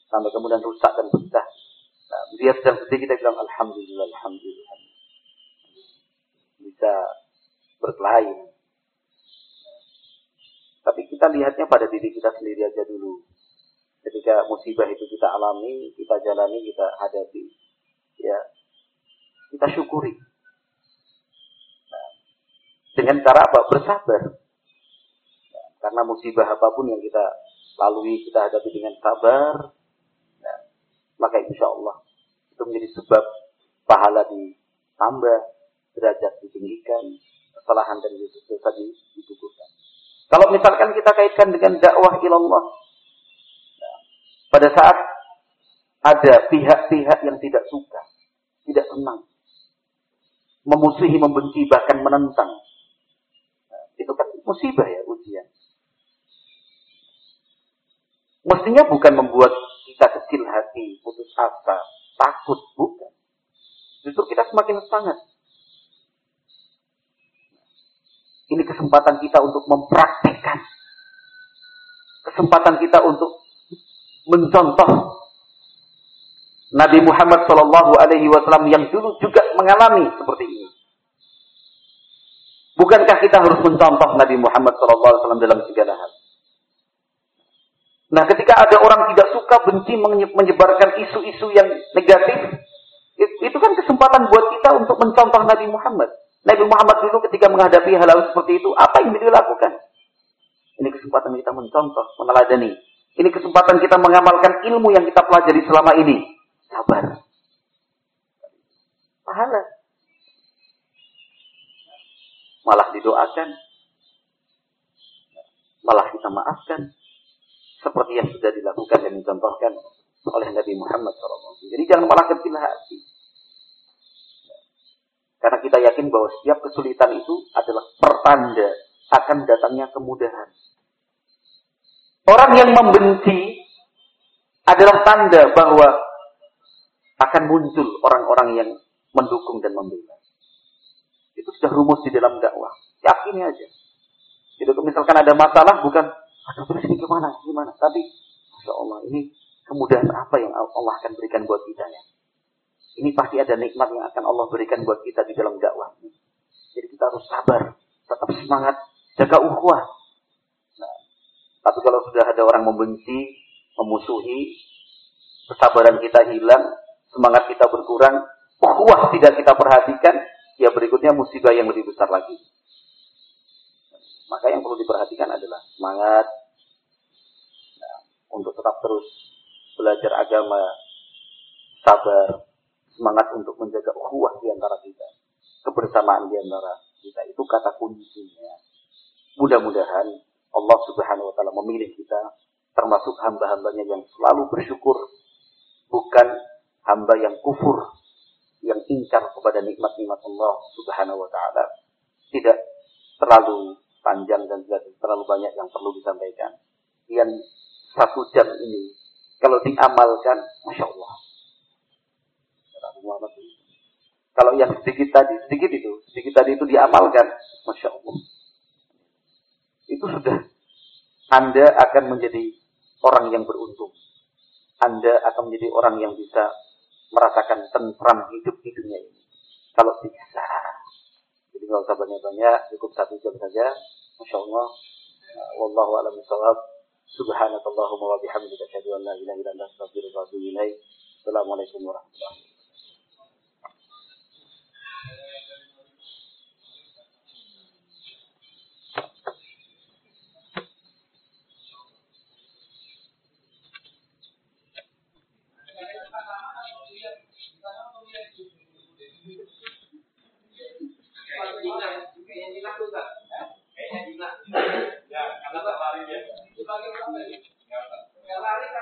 sampai kemudian rusak dan pecah. Nah, dia sedang sedih kita bilang alhamdulillah alhamdulillah. Bisa berkelahi. Tapi kita lihatnya pada diri kita sendiri aja dulu. Ketika musibah itu kita alami, kita jalani, kita hadapi, ya kita syukuri. Nah, dengan cara apa? Bersabar. Nah, karena musibah apa pun yang kita lalui kita hadapi dengan sabar, maka insya Allah itu menjadi sebab pahala ditambah, derajat ditinggikan, kesalahan dan dosa ditutupkan. Kalau misalkan kita kaitkan dengan dakwah ilallah, pada saat ada pihak-pihak yang tidak suka, tidak senang, memusuhi, membenci, bahkan menentang, nah, itu kan musibah ya, ujian. Mestinya bukan membuat kita kecil hati, putus asa, takut, bukan. Justru kita semakin sangat. Ini kesempatan kita untuk mempraktikkan. Kesempatan kita untuk mencontoh Nabi Muhammad Shallallahu Alaihi Wasallam yang dulu juga mengalami seperti ini. Bukankah kita harus mencontoh Nabi Muhammad Shallallahu Alaihi Wasallam dalam segala hal? Nah, ketika ada orang tidak suka, benci, menyebarkan isu-isu yang negatif, itu kan kesempatan buat kita untuk mencontoh Nabi Muhammad Nabi Muhammad dulu ketika menghadapi hal-hal seperti itu, apa yang beliau lakukan? Ini kesempatan kita mencontoh, meneladani. Ini kesempatan kita mengamalkan ilmu yang kita pelajari selama ini. Sabar. Pahala. Malah didoakan. Malah kita maafkan. Seperti yang sudah dilakukan dan dicontohkan oleh Nabi Muhammad SAW. Jadi jangan malah kecil hati. Karena kita yakin bahwa setiap kesulitan itu adalah pertanda akan datangnya kemudahan. Orang yang membenci adalah tanda bahwa akan muncul orang-orang yang mendukung dan membela. Itu sudah rumus di dalam dakwah. Yakini aja. Jadi misalkan ada masalah bukan, aduh terus ini gimana, gimana. Tapi, Masya Allah, ini kemudahan apa yang Allah akan berikan buat kita ya. Ini pasti ada nikmat yang akan Allah berikan buat kita di dalam dakwah. Jadi kita harus sabar, tetap semangat, jaga ukhuwah. Nah, tapi kalau sudah ada orang membenci, memusuhi, kesabaran kita hilang, semangat kita berkurang, ukhuwah tidak kita perhatikan, ya berikutnya musibah yang lebih besar lagi. Maka yang perlu diperhatikan adalah semangat nah, untuk tetap terus belajar agama, sabar, semangat untuk menjaga ukhuwah di antara kita, kebersamaan di antara kita. Itu kata kuncinya. Mudah-mudahan Allah Subhanahu wa taala memilih kita termasuk hamba-hambanya yang selalu bersyukur, bukan hamba yang kufur, yang ingkar kepada nikmat-nikmat Allah Subhanahu wa taala. Tidak terlalu panjang dan tidak terlalu banyak yang perlu disampaikan. Yang satu jam ini kalau diamalkan, masya Allah, Kalau yang sedikit tadi, sedikit itu, sedikit tadi itu diamalkan, masya Allah. Itu sudah Anda akan menjadi orang yang beruntung. Anda akan menjadi orang yang bisa merasakan tentram hidup di dunia ini. Kalau bisa. Jadi nggak usah banyak-banyak, cukup satu jam saja. Masya Allah. Wallahu a'lam bishawab. Subhanakallahumma wa bihamdika asyhadu an la ilaha illa anta astaghfiruka wa atubu ilaik. Assalamualaikum warahmatullahi wabarakatuh. Dina, ya. kayaknya Dina tuh enggak. Kayaknya Dina. Ya, karena tak lari dia. Sebagai sampai enggak lari